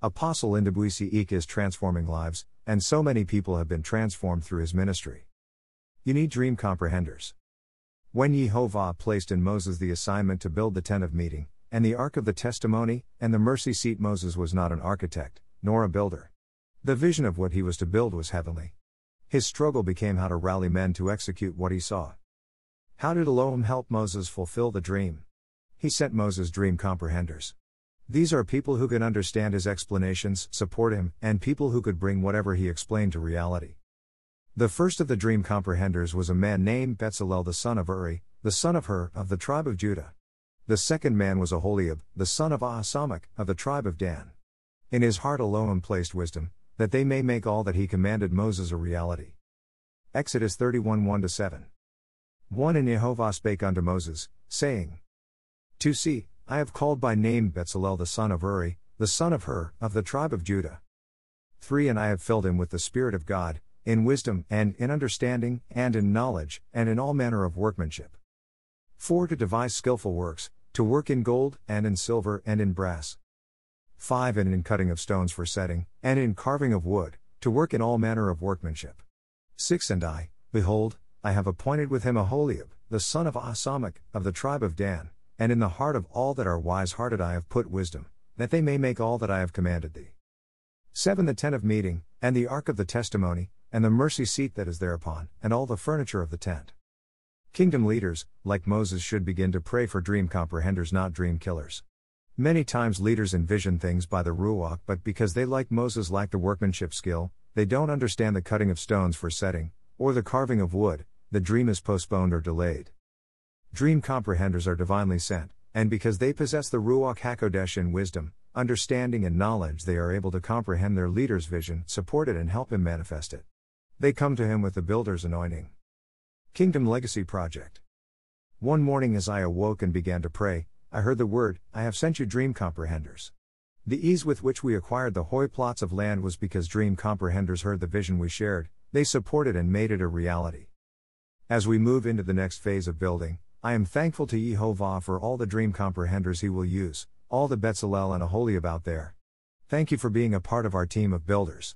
Apostle Ndubuisi Eke is transforming lives, and so many people have been transformed through his ministry. You need dream comprehenders. When Yehovah placed in Moses the assignment to build the tent of meeting, and the ark of the testimony, and the mercy seat, Moses was not an architect, nor a builder. The vision of what he was to build was heavenly. His struggle became how to rally men to execute what he saw. How did Elohim help Moses fulfill the dream? He sent Moses dream comprehenders. These are people who can understand his explanations, support him, and people who could bring whatever he explained to reality. The first of the dream comprehenders was a man named Bezalel the son of Uri, the son of Hur, of the tribe of Judah. The second man was Aholiab, the son of Ahisamach, of the tribe of Dan. In his heart Elohim placed wisdom, that they may make all that he commanded Moses a reality. Exodus 31 1 7. 1 And Jehovah spake unto Moses, saying, To see, I have called by name Bezalel the son of Uri, the son of Hur, of the tribe of Judah. 3 And I have filled him with the Spirit of God, in wisdom, and in understanding, and in knowledge, and in all manner of workmanship. 4 To devise skilful works, to work in gold, and in silver, and in brass. 5 And in cutting of stones for setting, and in carving of wood, to work in all manner of workmanship. 6 And I, behold, I have appointed with him Aholiab, the son of Ahisamach, of the tribe of Dan, and in the heart of all that are wise hearted I have put wisdom, that they may make all that I have commanded thee. 7 The tent of meeting, and the ark of the testimony, and the mercy seat that is thereupon, and all the furniture of the tent. Kingdom leaders, like Moses, should begin to pray for dream comprehenders, not dream killers. Many times leaders envision things by the Ruach, but because they, like Moses, lack the workmanship skill, they don't understand the cutting of stones for setting, or the carving of wood, the dream is postponed or delayed. Dream comprehenders are divinely sent, and because they possess the Ruach HaKodesh in wisdom, understanding, and knowledge, they are able to comprehend their leader's vision, support it, and help him manifest it. They come to him with the builder's anointing. Kingdom Legacy Project. One morning as I awoke and began to pray, I heard the word, I have sent you dream comprehenders. The ease with which we acquired the Hoy plots of land was because dream comprehenders heard the vision we shared, they supported and made it a reality. As we move into the next phase of building, I am thankful to Yehovah for all the dream comprehenders he will use, all the Betzalel and Aholiab out there. Thank you for being a part of our team of builders.